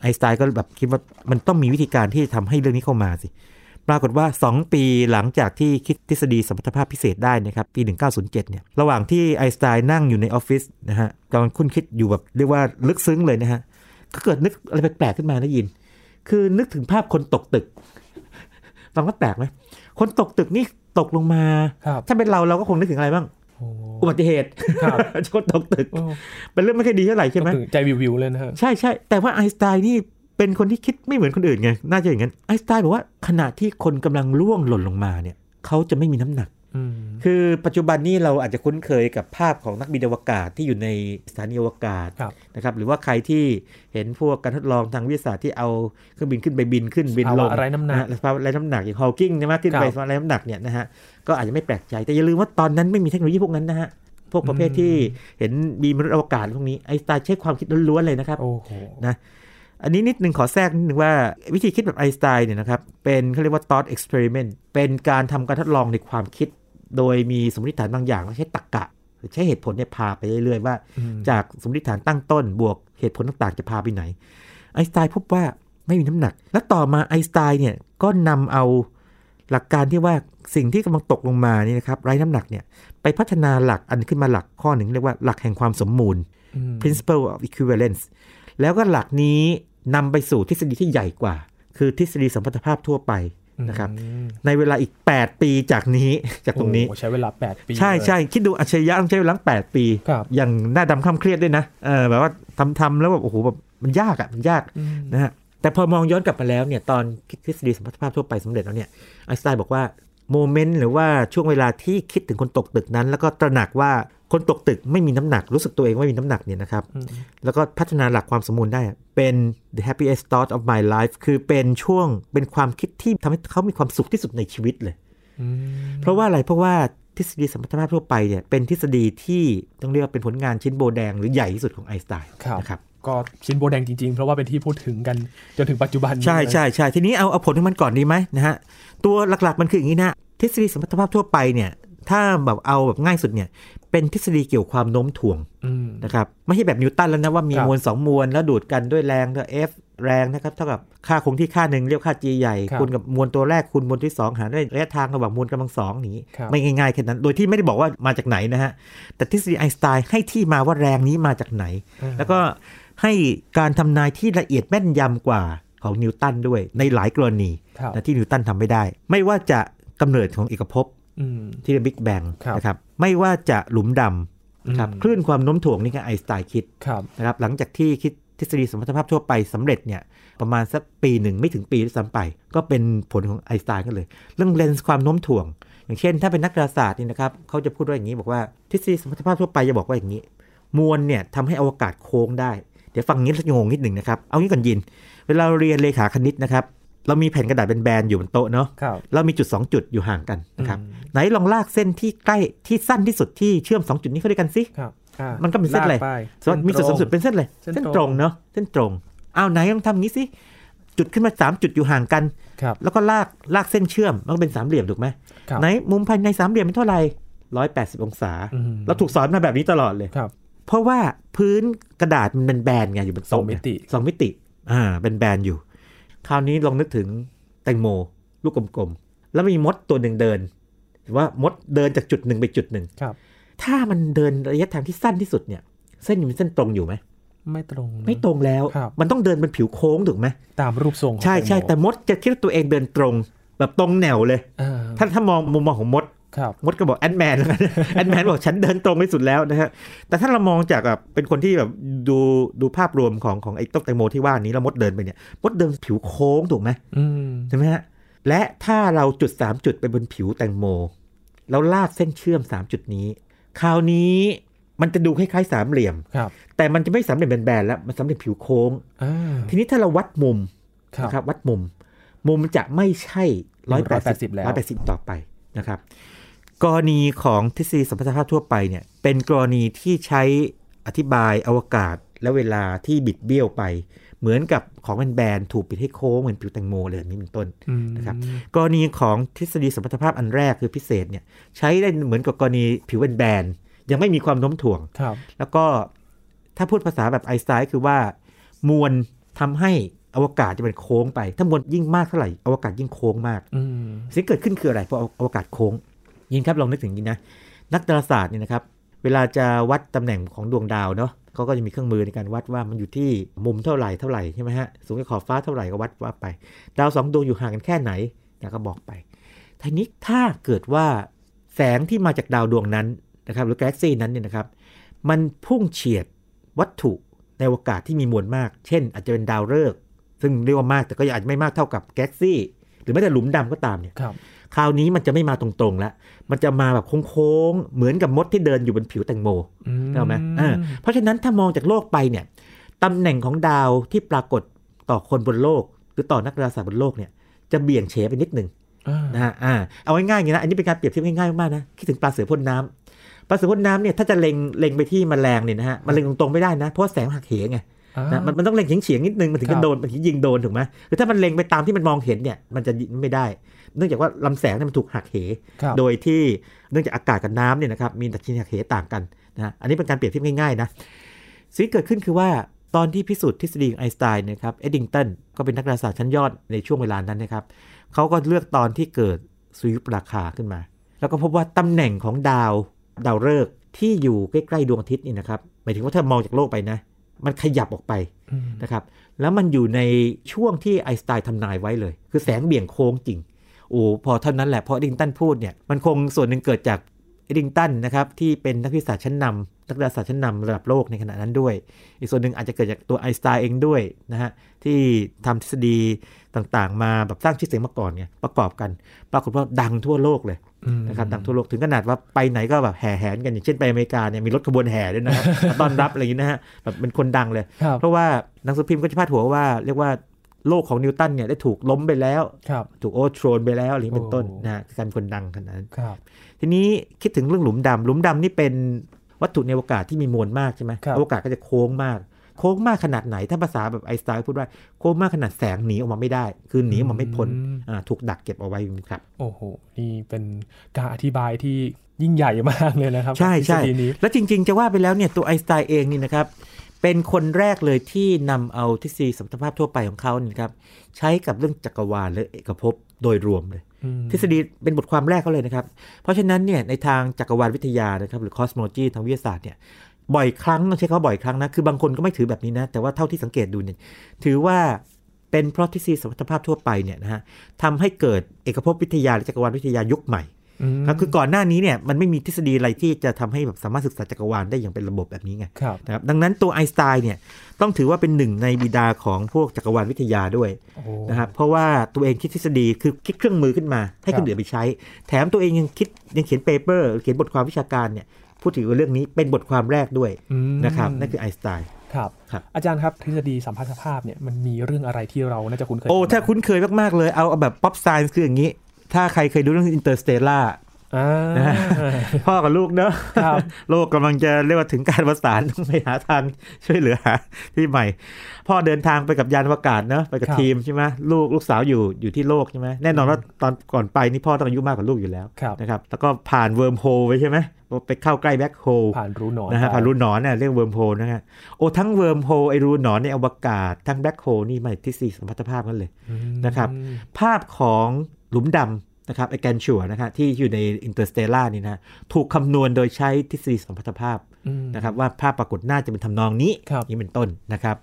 ไอน์สไตน์ก็แบบคิดว่ามันต้องมีวิธีการที่ทำให้เรื่องนี้เข้ามาสิ ปรากฏว่า 2 ปีหลังจากที่คิดทฤษฎีสมรรถภาพพิเศษได้นะครับ ปี 1907 เนี่ย ระหว่างที่ไอน์สไตน์นั่งอยู่ในออฟฟิศนะฮะกำลังคุ้นคิดอยู่แบบเรียกว่าลึกซึ้งเลยนะฮะ ก็เกิดนึกอะไรแปลกๆขึ้นมานะยิน คือนึกถึงภาพคนตกตึกฟังว่าแปลกไหม คนตกตึกนี่ตกลงมาครับถ้าเป็นเราเราก็คงนึกถึงอะไรบ้างโอ้อุบัติเหตุครับชนตกตึกโอ้เป็นเรื่องไม่ค่อยดีเท่าไหร่ใช่ไหมถึงใจวิววิวเลยนะฮะ ใช่ใช่แต่ว่าไอน์สไตน์นี่ เป็นคนที่คิดไม่เหมือนคนอื่นไง น่าจะอย่างนั้นไอน์สไตน์บอกว่าขณะที่คนกำลังล่วงหล่นลงมาเนี่ยเขาจะไม่มีน้ำหนักอืมคือปัจจุบันนี้เราอาจจะคุ้นเคยกับภาพของนักบินอวกาศที่อยู่ในสถานีอวกาศครับนะครับ หรือว่าใครที่เห็นพวกการทดลองทางวิทยาศาสตร์ที่เอาเครื่องบินขึ้นไปบินขึ้นบินลงภาวะไร้น้ำหนักะภาวะไร้น้ำหนักอย่างฮอลกิ้งใช่ไหมขึ้นไปครับภาวะไร้น้ำหนักเนี่ยนะฮะ ก็อาจจะไม่แปลกใจ แต่อย่าลืมว่าตอนนั้นไม่มีเทคโนโลยีพวกนั้นนะฮะพวกประเภทที่เห็นมีมนุษย์อวกาศพวกนี้ไอน์สไตน์ใช้ความคิดล้วนๆเลยนะครับโอ้โหนะ อันนี้นิดหนึ่งขอแทรกนิดนึงว่าวิธีคิดแบบไอน์สไตน์เนี่ยนะครับ เป็นเขาเรียกว่า thought experiment เป็นการทำการทดลองในความคิด โดยมีสมมติฐานบางอย่างแล้วใช้ตรรกะหรือใช้เหตุผลเนี่ยพาไปเรื่อยๆว่า จากสมมติฐานตั้งต้น บวกเหตุผลต่างๆ จะพาไปไหน ไอน์สไตน์พบว่าไม่มีน้ำหนัก และต่อมาไอน์สไตน์เนี่ยก็นำเอาหลักการที่ว่าสิ่งที่กำลังตกลงมานี่นะครับไร้น้ำหนักเนี่ยไปพัฒนาหลักอันขึ้นมาหลักข้อหนึ่งเรียกว่าหลักแห่งความสมมูล principle of equivalence แล้วก็หลักนี้ นำไปสู่ทฤษฎีที่ใหญ่กว่า คือทฤษฎีสัมพัทธภาพทั่วไปนะครับอืมในเวลาอีก 8 ปีจากนี้จากตรงนี้โอ้ใช้เวลา 8 ปี ใช่เลยใช่คิดดูอัจฉริยะต้องใช้เวลาแปดปีครับอย่างหน้าดำข้ามเครียดด้วยนะเออแบบว่าทำทำแล้วแบบโอ้โหแบบมันยากอะมันยากอืมนะฮะแต่พอมองย้อนกลับมาแล้วเนี่ยตอนคิดทฤษฎีสัมพัทธภาพทั่วไปสำเร็จแล้วเนี่ยไอน์สไตน์บอกว่าโมเมนต์หรือว่าช่วงเวลาที่คิดถึงคนตกตึกนั้น แล้วก็ตระหนักว่า คนตกตึกไม่มีน้ำหนักรู้สึกตัวเองไม่มีน้ำหนักเนี่ยนะครับอืมแล้วก็พัฒนาหลักความสมบูรณ์ได้ เป็น the happiest thought of my life คือเป็นช่วงเป็นความคิดที่ทำให้เขามีความสุขที่สุดในชีวิตเลยอืมเพราะว่าอะไรเพราะว่าทฤษฎีสัมพัทธภาพทั่วไปเนี่ยเป็นทฤษฎีที่ต้องเรียกว่าเป็นผลงานชิ้นโบแดงหรือใหญ่ที่สุดของไอน์สไตน์ครับนะครับก็ชิ้นโบแดงจริงๆ เพราะว่าเป็นที่พูดถึงกันจนถึงปัจจุบันนี้ใช่เลยใช่ใช่ทีนี้เอาเอาผลของมันก่อนดีไหมนะฮะตัวหลักๆมันคืออย่างนี้นะทฤษฎีสัมพัทธภาพทั่วไปเนี่ย ถ้าแบบเอาแบบง่ายสุดเนี่ยเป็นทฤษฎีเกี่ยวความโน้มถ่วงอืมนะครับไม่ใช่แบบนิวตันแล้วนะว่ามีครับมวลสองมวลแล้วดูดกันด้วยแรงด้วย F แรงนะครับเท่ากับค่าคงที่ค่าหนึ่งเรียกค่า G ใหญ่ครับคูณกับมวลตัวแรกคูณมวลที่ 2 หารด้วยระยะทางระหว่างมวลกำลังสองนี้ครับไม่ง่ายๆแค่นั้น โดยที่ไม่ได้บอกว่ามาจากไหนนะฮะ แต่ทฤษฎีไอน์สไตน์ให้ที่มาว่าแรงนี้มาจากไหนอ่าแล้วก็ให้การทำนายที่ละเอียดแม่นยำกว่าของนิวตันด้วยในหลายกรณีครับนะที่นิวตันทำไม่ได้ ไม่ว่าจะกำเนิดของเอกภพอืม ที่เรียกบิ๊กแบงครับนะครับไม่ว่าจะหลุมดำนะครับอืมคลื่นความโน้มถ่วงนี่ก็ไอน์สไตน์คิดครับนะครับหลังจากที่คิดทฤษฎีสมรรถภาพทั่วไปสำเร็จเนี่ยประมาณสักปีหนึ่งไม่ถึงปีด้วยซ้ำไป ก็เป็นผลของไอน์สไตน์กันเลย เรื่องเลนส์ความโน้มถ่วง อย่างเช่น ถ้าเป็นนักดาราศาสตร์นี่นะครับเขาจะพูดว่าอย่างนี้บอกว่าทฤษฎีสมรรถภาพทั่วไปจะบอกว่าอย่างนี้ มวลเนี่ยทำให้อวกาศโค้งได้ เดี๋ยวฟังงี้แล้วจะงงนิดหนึ่งนะครับ เอางี้ก่อนยิน เวลาเราเรียนเลขาคณิตนะครับ เรามีแผ่นกระดาษเป็นแบนๆอยู่บนโต๊ะเนาะครับเรามีจุด 2 จุดอยู่ห่างกันนะครับอืมไหนลองลากเส้นที่ใกล้ที่สั้นที่สุดที่เชื่อม 2 จุดนี้เข้าด้วยกันสิครับอ่ามันก็เป็นเส้นอะไรลากไปส่วนมีจุดสูงสุดเป็นเส้นอะไรเส้นเส้นตรงตรงเนาะเส้นตรงอ้าวไหนลองทำงี้สิจุดขึ้นมา 3 จุดอยู่ห่างกันครับแล้วก็ลากลากเส้นเชื่อมมันก็เป็นสามเหลี่ยมถูกไหมครับไหนมุมภายในสามเหลี่ยมเป็นเท่าไหร่ร้อยแปดสิบองศาอืมเราถูกสอนมาแบบนี้ตลอดเลยครับเพราะว่าพื้นกระดาษมันเป็นแบนไงอยู่บนสองโต๊ะมิติสองมิติอ่าเป็นแบนอยู่ คราวนี้ลองนึกถึงแตงโม ลูกกลมๆ แล้วมีมดตัวหนึ่งเดินหรือว่ามดเดินจากจุดหนึ่งไปจุดหนึ่งครับ ถ้ามันเดินระยะทางที่สั้นที่สุดเนี่ย เส้นมันเส้นตรงอยู่ไหมไม่ตรงนะไม่ตรงแล้วครับมันต้องเดินเป็นผิวโค้งถูกไหมตามรูปทรงของใช่ใช่งโมแต่มดจะคิดว่าตัวเองเดินตรง แบบตรงแนวเลยอ่าถ้าถ้ามองมุมมองของมดครับ มดก็บอกแอนแมนแล้วกันแอนแมนบอกฉันเดินตรงที่สุดแล้วนะฮะ แต่ถ้าเรามองจากแบบเป็นคนที่แบบดูดูภาพรวมของของไอ้ต้นแตงโมที่ว่านี้แล้วมดเดินไปเนี่ย มดเดินผิวโค้งถูกไหมอืมใช่ไหมฮะ และถ้าเราจุด 3 จุดไปบนผิวแตงโม แล้วลากเส้นเชื่อม 3 จุดนี้ คราวนี้มันจะดูคล้ายๆสามเหลี่ยมครับแต่มันจะไม่สามเหลี่ยมแบนๆแล้ว มันสามเหลี่ยมผิวโค้งอ่าทีนี้ถ้าเราวัดมุมครับนะครับวัดมุม มุมจะไม่ใช่ร้อยแปดสิบ180แล้วร้อยแปดสิบต่อไปนะครับ กรณีของทฤษฎีสัมพัทธภาพทั่วไปเนี่ยเป็นกรณีที่ใช้อธิบายอวกาศและเวลาที่บิดเบี้ยวไป เหมือนกับของแบนๆถูกปิดให้โค้งเหมือนผิวแตงโมเลยอย่างนี้เป็นต้นอืมนะครับกรณีของทฤษฎีสัมพัทธภาพอันแรกคือพิเศษเนี่ยใช้ได้เหมือนกับกรณีผิวแบนๆยังไม่มีความโน้มถ่วงครับแล้วก็ถ้าพูดภาษาแบบไอน์สไตน์คือว่า มวลทำให้อวกาศจะเป็นโค้งไป ถ้ามวลยิ่งมากเท่าไหร่อวกาศยิ่งโค้งมากอืมสิ่งที่เกิดขึ้นคืออะไรเพราะอวกาศโค้ง ยินครับลองนึกถึงย่างนี้นะ นักดาราศาสตร์เนี่ยนะครับ เวลาจะวัดตำแหน่งของดวงดาวเนาะเขาก็จะมีเครื่องมือในการวัดว่ามันอยู่ที่มุมเท่าไหร่เท่าไหร่ใช่ไหมฮะสูงจากขอบฟ้าเท่าไหร่ก็วัดว่าไป ดาวสองดวงอยู่ห่างกันแค่ไหนนะก็บอกไปทีนี้ถ้าเกิดว่าแสงที่มาจากดาวดวงนั้นนะครับหรือกาแล็กซี่นั้นเนี่ยนะครับ มันพุ่งเฉียดวัตถุในอวกาศที่มีมวลมาก เช่น อาจจะเป็นดาวฤกษ์ซึ่งเรียกว่ามากแต่ก็อาจจะไม่มากเท่ากับกาแล็กซี่ หรือแม้แต่หลุมดำก็ตามเนี่ย ครับคราวนี้มันจะไม่มาตรงๆแล้ว มันจะมาแบบโค้งๆ เหมือนกับมดที่เดินอยู่บนผิวแตงโมอืมเข้าไหมอ่าเพราะฉะนั้นถ้ามองจากโลกไปเนี่ยตำแหน่งของดาวที่ปรากฏต่อคนบนโลก หรือต่อนักดาราศาสตร์บนโลกเนี่ยจะเบี่ยงเฉไปนิดหนึ่งอ่านะฮะอ่าเอาง่ายๆอย่างนี้นะ อันนี้เป็นการเปรียบเทียบง่ายๆมากๆนะ คิดถึงปลาเสือพ่นน้ำปลาเสือพ่นน้ำเนี่ยถ้าจะเล็งเล็งไปที่แมลงเนี่ยนะฮะมันเล็งตรงๆไม่ได้นะ เพราะว่าแสงหักเหไงอ่า นะมันมันต้องเล็งเฉียงๆนิดนึงมันถึงครัจะบโดนมันถึงยิงโดนถูกไหมคือถ้ามันเล็งไปตามที่มันมองเห็นเนี่ยมันจะยิงไม่ได้ เนื่องจากว่าลำแสงเนี่ยมันถูกหักเหครับโดยที่เนื่องจากอากาศกับน้ำเนี่ยนะครับมีดัชนีหักเหต่างกันนะฮะอันนี้เป็นการเปรียบเทียบง่ายๆนะสิ่งที่เกิดขึ้นคือว่าตอนที่พิสูจน์ทฤษฎีของไอน์สไตน์นะครับเอ็ดดิงตันก็เป็นนักดาราศาสตร์ชั้นยอดในช่วงเวลานั้นนะครับเขาก็เลือกตอนที่เกิดสุริยุปราคาขึ้นมา แล้วก็พบว่าตำแหน่งของดาวดาวฤกษ์ที่อยู่ใกล้ๆดวงอาทิตย์นี่นะครับหมายถึงว่าถ้ามองจากโลกไปนะ มันขยับออกไปอืมนะครับ แล้วมันอยู่ในช่วงที่ไอน์สไตน์ทำนายไว้เลย คือแสงเบี่ยงโค้งจริง โอ้พอเท่านั้นแหละพอเอ็ดดิงตันพูดเนี่ย มันคงส่วนหนึ่งเกิดจากเอ็ดดิงตันนะครับ ที่เป็นนักวิทยาศาสตร์ชั้นนำ นักดาราศาสตร์ชั้นนำระดับโลกในขณะนั้นด้วย อีกส่วนหนึ่งอาจจะเกิดจากตัวไอน์สไตน์เองด้วยนะฮะที่ทำทฤษฎีต่างๆ มาแบบสร้างชื่อเสียงมาก่อนไงประกอบกัน ปรากฏว่าดังทั่วโลกเลยอืมนะครับดังทั่วโลกถึงขนาดว่าไปไหนก็แบบแห่แหนกันอย่างเช่นไปอเมริกาเนี่ยมีรถขบวนแห่ด้วยนะครับมาต้อนรับอะไรอย่างนี้นะฮะแบบเป็นคนดังเลยครับเพราะว่าหนังสือพิมพ์ก็จะพาดหัวว่าเรียกว่าโลกของนิวตันเนี่ยได้ถูกล้มไปแล้วครับถูกโอเวอร์โทรนไปแล้วอะไรอย่างนี้เป็นต้นโอ้นะฮะการคนดังขนาดนั้นครับทีนี้คิดถึงเรื่องหลุมดำหลุมดำนี่เป็น วัตถุในอวกาศที่มีมวลมากใช่ไหมครับอวกาศก็จะโค้งมาก โค้งมากขนาดไหน ถ้าภาษาแบบไอน์สไตน์พูดว่าโค้งมากขนาดแสงหนีออกมาไม่ได้ คือหนีออกมาไม่พ้นอืมอ่าถูกดักเก็บเอาไว้ครับ โอ้โห นี่เป็นการอธิบายที่ยิ่งใหญ่มากเลยนะครับ ใช่ใช่ทฤษฎีนี้แล้วจริง ๆ จะว่าไปแล้วเนี่ยตัวไอน์สไตน์เองนี่นะครับเป็นคนแรกเลยที่นำเอาทฤษฎีสมรรถภาพทั่วไปของเขาเนี่ยนะครับใช้กับเรื่องจักรวาลและเอกภพโดยรวมเลยอืม ทฤษฎีเป็นบทความแรกเขาเลยนะครับ เพราะฉะนั้นเนี่ยในทางจักรวาลวิทยานะครับหรือ cosmology ทางวิทยาศาสตร์เนี่ยบ่อยครั้งต้องใช้คำว่าบ่อยครั้งนะคือบางคนก็ไม่ถือแบบนี้นะ แต่ว่าเท่าที่สังเกตดูเนี่ยถือว่าเป็นเพราะทฤษฎีสมรรถภาพทั่วไปเนี่ยนะฮะทำให้เกิดเอกภพวิทยาหรือจักรวาลวิทยายุคใหม่ ครับคือก่อนหน้านี้เนี่ยมันไม่มีทฤษฎีอะไรที่จะทำให้แบบสามารถศึกษาจักรวาลได้อย่างเป็นระบบแบบนี้ไงครับนะครับดังนั้นตัวไอน์สไตน์เนี่ยต้องถือว่าเป็นหนึ่งในบิดาของพวกจักรวาลวิทยาด้วยโอ้โหนะครับเพราะว่าตัวเองคิดทฤษฎีคือคิดเครื่องมือขึ้นมา ให้คนอื่นครับไปใช้ แถมตัวเองยังคิดยังเขียน paper เขียนบทความวิชาการเนี่ยพูดถึงเรื่องนี้เป็นบทความแรกด้วยอืมนะครับนั่นคือไอน์สไตน์ครับครับอาจารย์ครับทฤษฎีสัมพัทธภาพเนี่ยมันมีเรื่องอะไรที่เราน่าจะคุ้นเคยโอ้กันถ้าคุ้นเคยมากๆเลยเอาเอาแบบ pop science คืออย่างนี้ ถ้าใครเคยดูเรื่อง Interstellar อ่าพ่อกับลูกเนอะครับโลกกำลังจะเรียกว่าถึงกาลอวสานต้องไปหาทางช่วยเหลือหาที่ใหม่ พ่อเดินทางไปกับยานอวกาศเนอะไปกับครับทีมใช่ไหมลูกลูกสาวอยู่อยู่ที่โลกใช่ไหมแน่นอนว่าตอนก่อนไปนี่พ่อต้องอายุมากกว่าลูกอยู่แล้วครับนะครับแล้วก็ผ่าน wormhole ไปใช่ไหมไปเข้าใกล้ black hole ผ่านรูหนอนนะฮะไปผ่านรูหนอนเนี่ยเรียก wormhole นะฮะโอ้ทั้ง wormhole ไอรูหนอนในอวกาศทั้ง black hole นี่มาจากทฤษฎีสัมพัทธภาพกันเลยอืมนะครับภาพของ หลุมดำนะครับไอ Gargantua นะครับที่อยู่ใน Interstellar นี่นะถูกคำนวณโดยใช้ทฤษฎีสัมพัทธภาพอืมนะครับว่าภาพปรากฏน่าจะเป็นทำนองนี้ครับนี่เป็นต้นนะครับ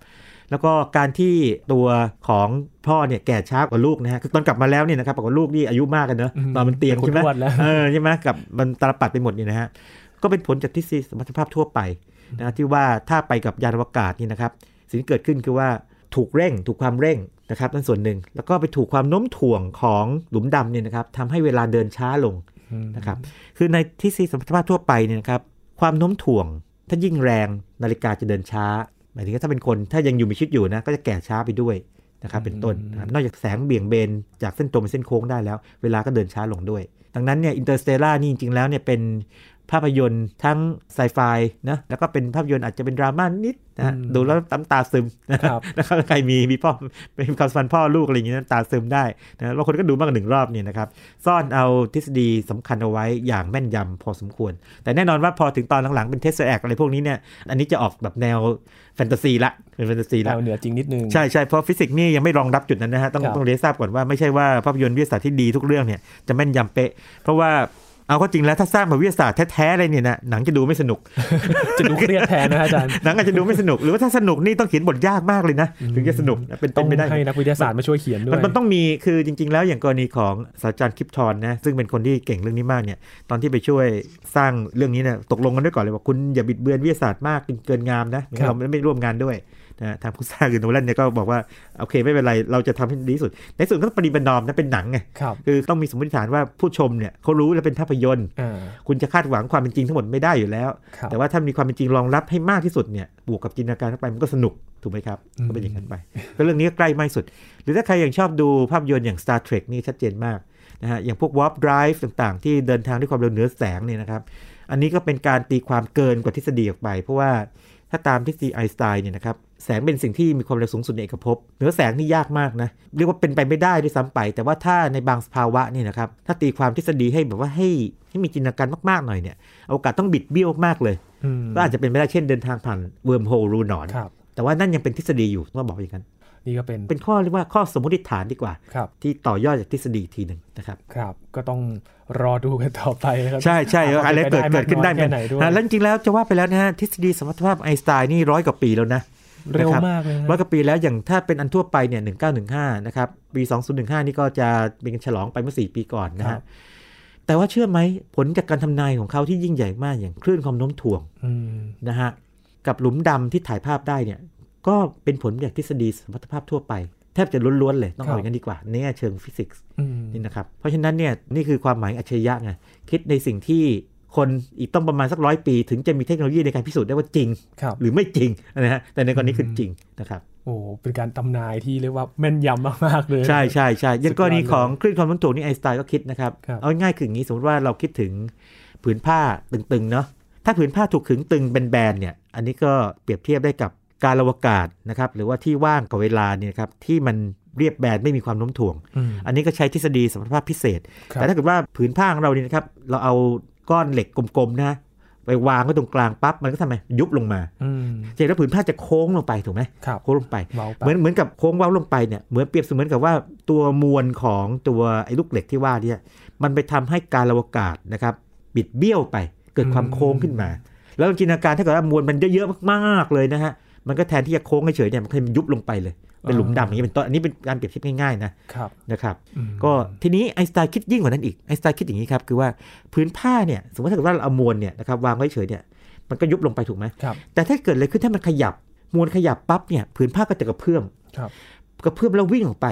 แล้วก็การที่ตัวของพ่อเนี่ยแก่ช้ากว่าลูกนะฮะคือตอนกลับมาแล้วเนี่ยนะครับปรากฏลูกนี่อายุมากกันเนอะอืมตอนมันเตียงเป็นคนใช่ไหมทวดแล้วเออใช่ไหมกับมันตาลปัตรไปหมดเนี่ยนะฮะก็เป็นผลจากทฤษฎีสัมพัทธภาพทั่วไปนะที่ว่าถ้าไปกับยานอวกาศนี่นะครับ สิ่งที่เกิดขึ้นคือว่าถูกเร่ง ถูกความเร่ง นะครับนั่นส่วนหนึ่งแล้วก็ไปถูกความโน้มถ่วงของหลุมดำเนี่ยนะครับทำให้เวลาเดินช้าลงอืมนะครับคือในทฤษฎีสัมพัทธภาพทั่วไปเนี่ยนะครับความโน้มถ่วง ถ้ายิ่งแรงนาฬิกาจะเดินช้า หมายถึงว่าถ้าเป็นคนถ้ายังอยู่มีชีวิตอยู่นะก็จะแก่ช้าไปด้วยนะครับเป็นต้นนะครับนอกจากแสงเบี่ยงเบนจากเส้นตรงเป็นเส้นโค้งได้แล้ว เวลาก็เดินช้าลงด้วย ดังนั้นเนี่ย Interstellar นี่จริงๆแล้วเนี่ยเป็น ภาพยนตร์ทั้งไซไฟนะแล้วก็เป็นภาพยนตร์อาจจะเป็นดราม่านิดนะฮะอืมดูแล้วน้ำตาซึมนะครับนะครับใครมีมีพ่อเป็นความสัมพันธ์พ่อลูกอะไรอย่างนี้น้ำตาซึมได้นะบางคนก็ดูมากกว่าหนึ่งรอบเนี่ยนะครับซ่อนเอาทฤษฎีสำคัญเอาไว้อย่างแม่นยำพอสมควร แต่แน่นอนว่าพอถึงตอนหลังๆเป็น tesseract อะไรพวกนี้เนี่ยอันนี้จะออกแบบแนวแฟนตาซีละเป็นแฟนตาซีแนละวเหนือจริงนิดนึงใช่ใช่เพราะฟิสิกส์นี่ยังไม่รองรับจุดนั้นนะฮะต้องครับต้องเรียนทราบก่อนว่าไม่ใช่ว่าภาพยนตร์วิทยาศาสตร์ที่ดีทุกเรื่องเนี่ยจะแม่นยำเป๊ะ เพราะว่า เอาเข้าจริงแล้วถ้าสร้างแบบวิทยาศาสตร์แท้ๆเลยเนี่ยนะหนังจะดูไม่สนุก จะดูเครียดแทนนะอาจารย์หนังอาจจะดูไม่สนุกหรือว่าถ้าสนุกนี่ต้องเขียนบทยากมากเลยนะถึงจะสนุกนะเป็นต้ต้อนงไม่ได้ให้นักวิทยาศาสตร์มาช่วยเขียนด้วมันยมันต้องมีคือจริง ๆ แล้วอย่างกรณีของศาสตราจารย์คลิปทอนนะซึ่งเป็นคนที่เก่งเรื่องนี้มากเนี่ยตอนที่ไปช่วยสร้างเรื่องนี้เนี่ยตกลงกันด้วยก่อนเลยว่าคุณอย่าบิดเบือนวิทยาศาสตร์มากจนเกินงามนะงั้นเราไม่ร่วมงานด้วย นะทางผู้สร้างคือโนแลนเนี่ยก็บอกว่าโอเคไม่เป็นไรเราจะทำให้ดีที่สุด ในสุดก็ต้องปฏิบัตินอมนะเป็นหนังไงครับคือต้องมีสมมติฐานว่าผู้ชมเนี่ยเขารู้แล้วเป็นภาพยนตร์อ่าคุณจะคาดหวังความเป็นจริงทั้งหมดไม่ได้อยู่แล้วครับแต่ว่าถ้ามีความเป็นจริงรองรับให้มากที่สุดเนี่ยบวกกับจินตนาการเข้าไปมันก็สนุกถูกไหมครับอืมก็เป็นอย่างนั้นไปก็เรื่องนี้ก็ใกล้มากที่สุด หรือถ้าใครยังชอบดูภาพยนตร์อย่าง Star Trek นี่ชัดเจนมากนะฮะอย่างพวก Warp Drive ต่างๆ ที่เดินทางด้วยความเร็วเหนือแสงเนี่ยนะครับอันนี้ก็เป็นการตีความเกินกว่าทฤษฎีออกไป เพราะว่าถ้าตามทฤษฎีไอน์สไตน์เนี่ยนะครับแสงเป็นสิ่งที่มีความเร็วสูงสุดในเอกภพเหนือแสงนี่ยากมากนะ เรียกว่าเป็นไปไม่ได้ด้วยซ้ำไป แต่ว่าถ้าในบางสภาวะนี่นะครับ ถ้าตีความทฤษฎีให้แบบว่าให้ให้มีจินตนาการมากๆหน่อยเนี่ยอวกาศต้องบิดเบี้ยวมากเลยอืมก็อาจจะเป็นไปได้เช่นเดินทางผ่าน wormhole รูหนอนครับแต่ว่านั่นยังเป็นทฤษฎีอยู่ต้องบอกอย่างนั้นนี่ก็เป็นเป็นข้อเรียกว่าข้อสมมติฐานดีกว่าครับที่ต่อยอดจากทฤษฎีอีกทีหนึ่งนะครับครับ ก็ต้องรอดูกันต่อไปนะครับ ใช่ใช่ว่าอะไรจะเกิดเกิดขึ้นได้มากอยแค่ไหนด้วยนะแล้วจริงๆแล้วจะว่าไปแล้วนะฮะทฤษฎีสัมพัทธภาพไอน์สไตน์นี่ร้อยกว่าปีแล้วนะ เร็วนะครับมากเลยนะร้อยกว่าปีแล้วอย่างถ้าเป็นอันทั่วไปเนี่ย1915นะครับ ปี2015นี่ก็จะเป็นการฉลองไปเมื่อ4ปีก่อนนะครัฮะบแต่ว่าเชื่อไหมผลจากการทำนายของเขาที่ยิ่งใหญ่มากอย่างคลื่นความโน้มถ่วงอืมนะฮะกับหลุมดำที่ถ่ายภาพได้เนี่ย ก็เป็นผลจากทฤษฎีสมรรถภาพทั่วไป แทบจะล้วนๆเลยต้องเอาอย่างนั้นดีกว่าในแง่เชิงฟิสิกส์อืมนี่นะครับเพราะฉะนั้นเนี่ยนี่คือความหมายอัจฉริยะไงคิดในสิ่งที่ คนอีกต้องประมาณสักร้อยปี ถึงจะมีเทคโนโลยีในการพิสูจน์ได้ว่าจริงครับหรือไม่จริงนะฮะแต่ในกรณีคือจริงนะครับโอ้เป็นการตำนายที่เรียกว่าแม่นยำมาก ๆ เลย ใช่ใช่ใช่อยังกรณีสุดยอดเลยของคลื่นความโน้มถ่วงนี่ไอน์สไตน์ก็คิดนะครับครับเอาง่ายๆคืออย่างนี้สมมติว่าเราคิดถึงผืนผ้าตึง ๆ เนาะถ้าผืนผ้าถูกขึงตึงเป็นแบนๆเนี่ย อันนี้ก็เปรียบเทียบได้กับการอวกาศนะครับหรือว่าที่ว่างกับเวลาเนี่ยครับที่มันเรียบแบนไม่มีความโน้มถ่วงอืมอันนี้ก็ใช้ทฤษฎีสมรรถภาพพิเศษครับแต่ถ้าเกิดว่าผืนผ้าของเราเนี่ยนะครับเราเอา ก้อนเหล็กกลมๆนะไปวางไว้ตรงกลางปั๊บมันก็ทำไมยุบลงมาอืมจะเห็นว่าผืนผ้าจะโค้งลงไปถูกไหมครับโค้งลงไปเบาไปเหมือนเหมือนกับโค้งเว้าลงไปเนี่ยเหมือนเปรียบเสมือนกับว่าตัวมวลของตัวไอ้ลูกเหล็กที่ว่าเนี่ยมันไปทำให้การอวกาศนะครับบิดเบี้ยวไปเกิดความโค้งขึ้นมา แล้วจินตนาการถ้าเกิดว่ามวลมันเยอะๆมากๆเลยนะฮะมันก็แทนที่จะโค้งเฉยๆเนี่ยมันก็ยุบลงไปเลย เป็นหลุมดำอย่างนี้เป็นต้นอันนี้เป็นการเปรียบเทียบง่ายๆนะครับนะครับอืมก็ทีนี้ไอน์สไตน์คิดยิ่งกว่านั้นอีกไอน์สไตน์คิดอย่างนี้ครับคือว่าพื้นผ้าเนี่ยสมมติถ้าเกิดว่าเราเอามวลเนี่ยนะครับวางไว้เฉยเนี่ยมันก็ยุบลงไปถูกไหมครับแต่ถ้าเกิดอะไรขึ้นถ้ามันขยับมวลขยับปั๊บเนี่ยผืนผ้าก็จะกระเพื่อมครับกระเพื่อมแล้ววิ่งออกไป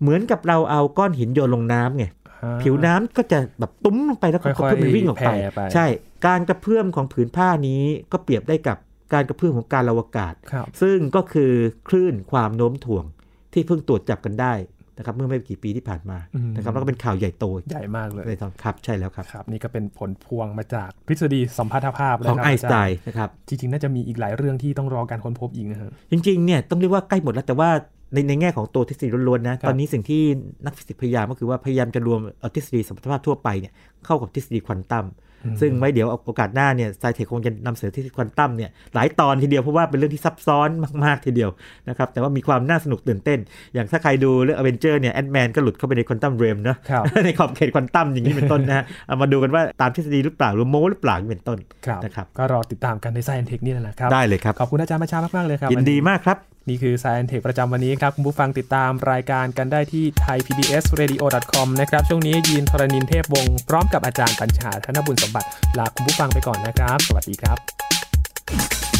เหมือนกับเราเอาก้อนหินโยนลงน้ำไงอ่าผิวน้ำก็จะแบบตุ้มลงไปแล้วก็ค่กอยๆระเพื่อมมันวิ่งออกไปแผ่ไป ใช่ การกระเพื่อมของผืนผ้านี้ก็เปรียบได้กับ การกระเพื่อมของการอวกาศครับซึ่งก็คือคลื่นความโน้มถ่วงที่เพิ่งตรวจจับกันได้นะครับเมื่อไม่กี่ปีที่ผ่านมาอืมนะครับแล้วก็เป็นข่าวใหญ่โตใหญ่มากเลยในตอนครับใช่แล้วครับครับนี่ก็เป็นผลพวงมาจากทฤษฎีสัมพัทธภาพของะครับไอน์สไตาจารน์นะครับจริงๆ น่าจะมีอีกหลายเรื่องที่ต้องรอการค้นพบอีกนะฮะจริงๆเนี่ยต้องเรียกว่าใกล้หมดแล้วแต่ว่าในในแง่ของตัวทฤษฎีล้วนๆนะครับตอนนี้สิ่งที่นักฟิสิกส์พยายามก็คือว่าพยายามจะรวมเอาทฤษฎีสัมพัทธภาพทั่วไปเนี่ยเข้ากับทฤษฎีควอนตัมอืม ซึ่งไว้เดี๋ยวโอกาสหน้าเนี่ย Sci Tech คงจะนำเสนอทฤษฎีควอนตัมเนี่ยหลายตอนทีเดียวเพราะว่าเป็นเรื่องที่ซับซ้อนมาก ๆ ทีเดียวนะครับแต่ว่ามีความน่าสนุกตื่นเต้น อย่างถ้าใครดูเรื่องอเวนเจอร์เนี่ย Ant-Man ก็หลุดเข้าไปใน quantum realm เนาะครับในขอบเขตควอนตัมอย่างนี้เป็นต้นนะฮะเอามาดูกันว่าตามทฤษฎีหรือเปล่าหรือโม้หรือเปล่าอย่างนี้เป็นต้นครับนะครับก็รอติดตามกันใน Science Tech นี่แหละครับได้เลยครับขอบคุณอาจารย์บัญชามากๆเลยครับยินดีมากครับ นี่คือ Science Tech ประจำวันนี้ครับ คุณผู้ฟังติดตามรายการกันได้ที่ thaipbsradio.com นะครับ ช่วงนี้ยีนทรณินเทพวงศ์พร้อมกับอาจารย์กัญชาธนบุญสมบัติ ลาคุณผู้ฟังไปก่อนนะครับ สวัสดีครับ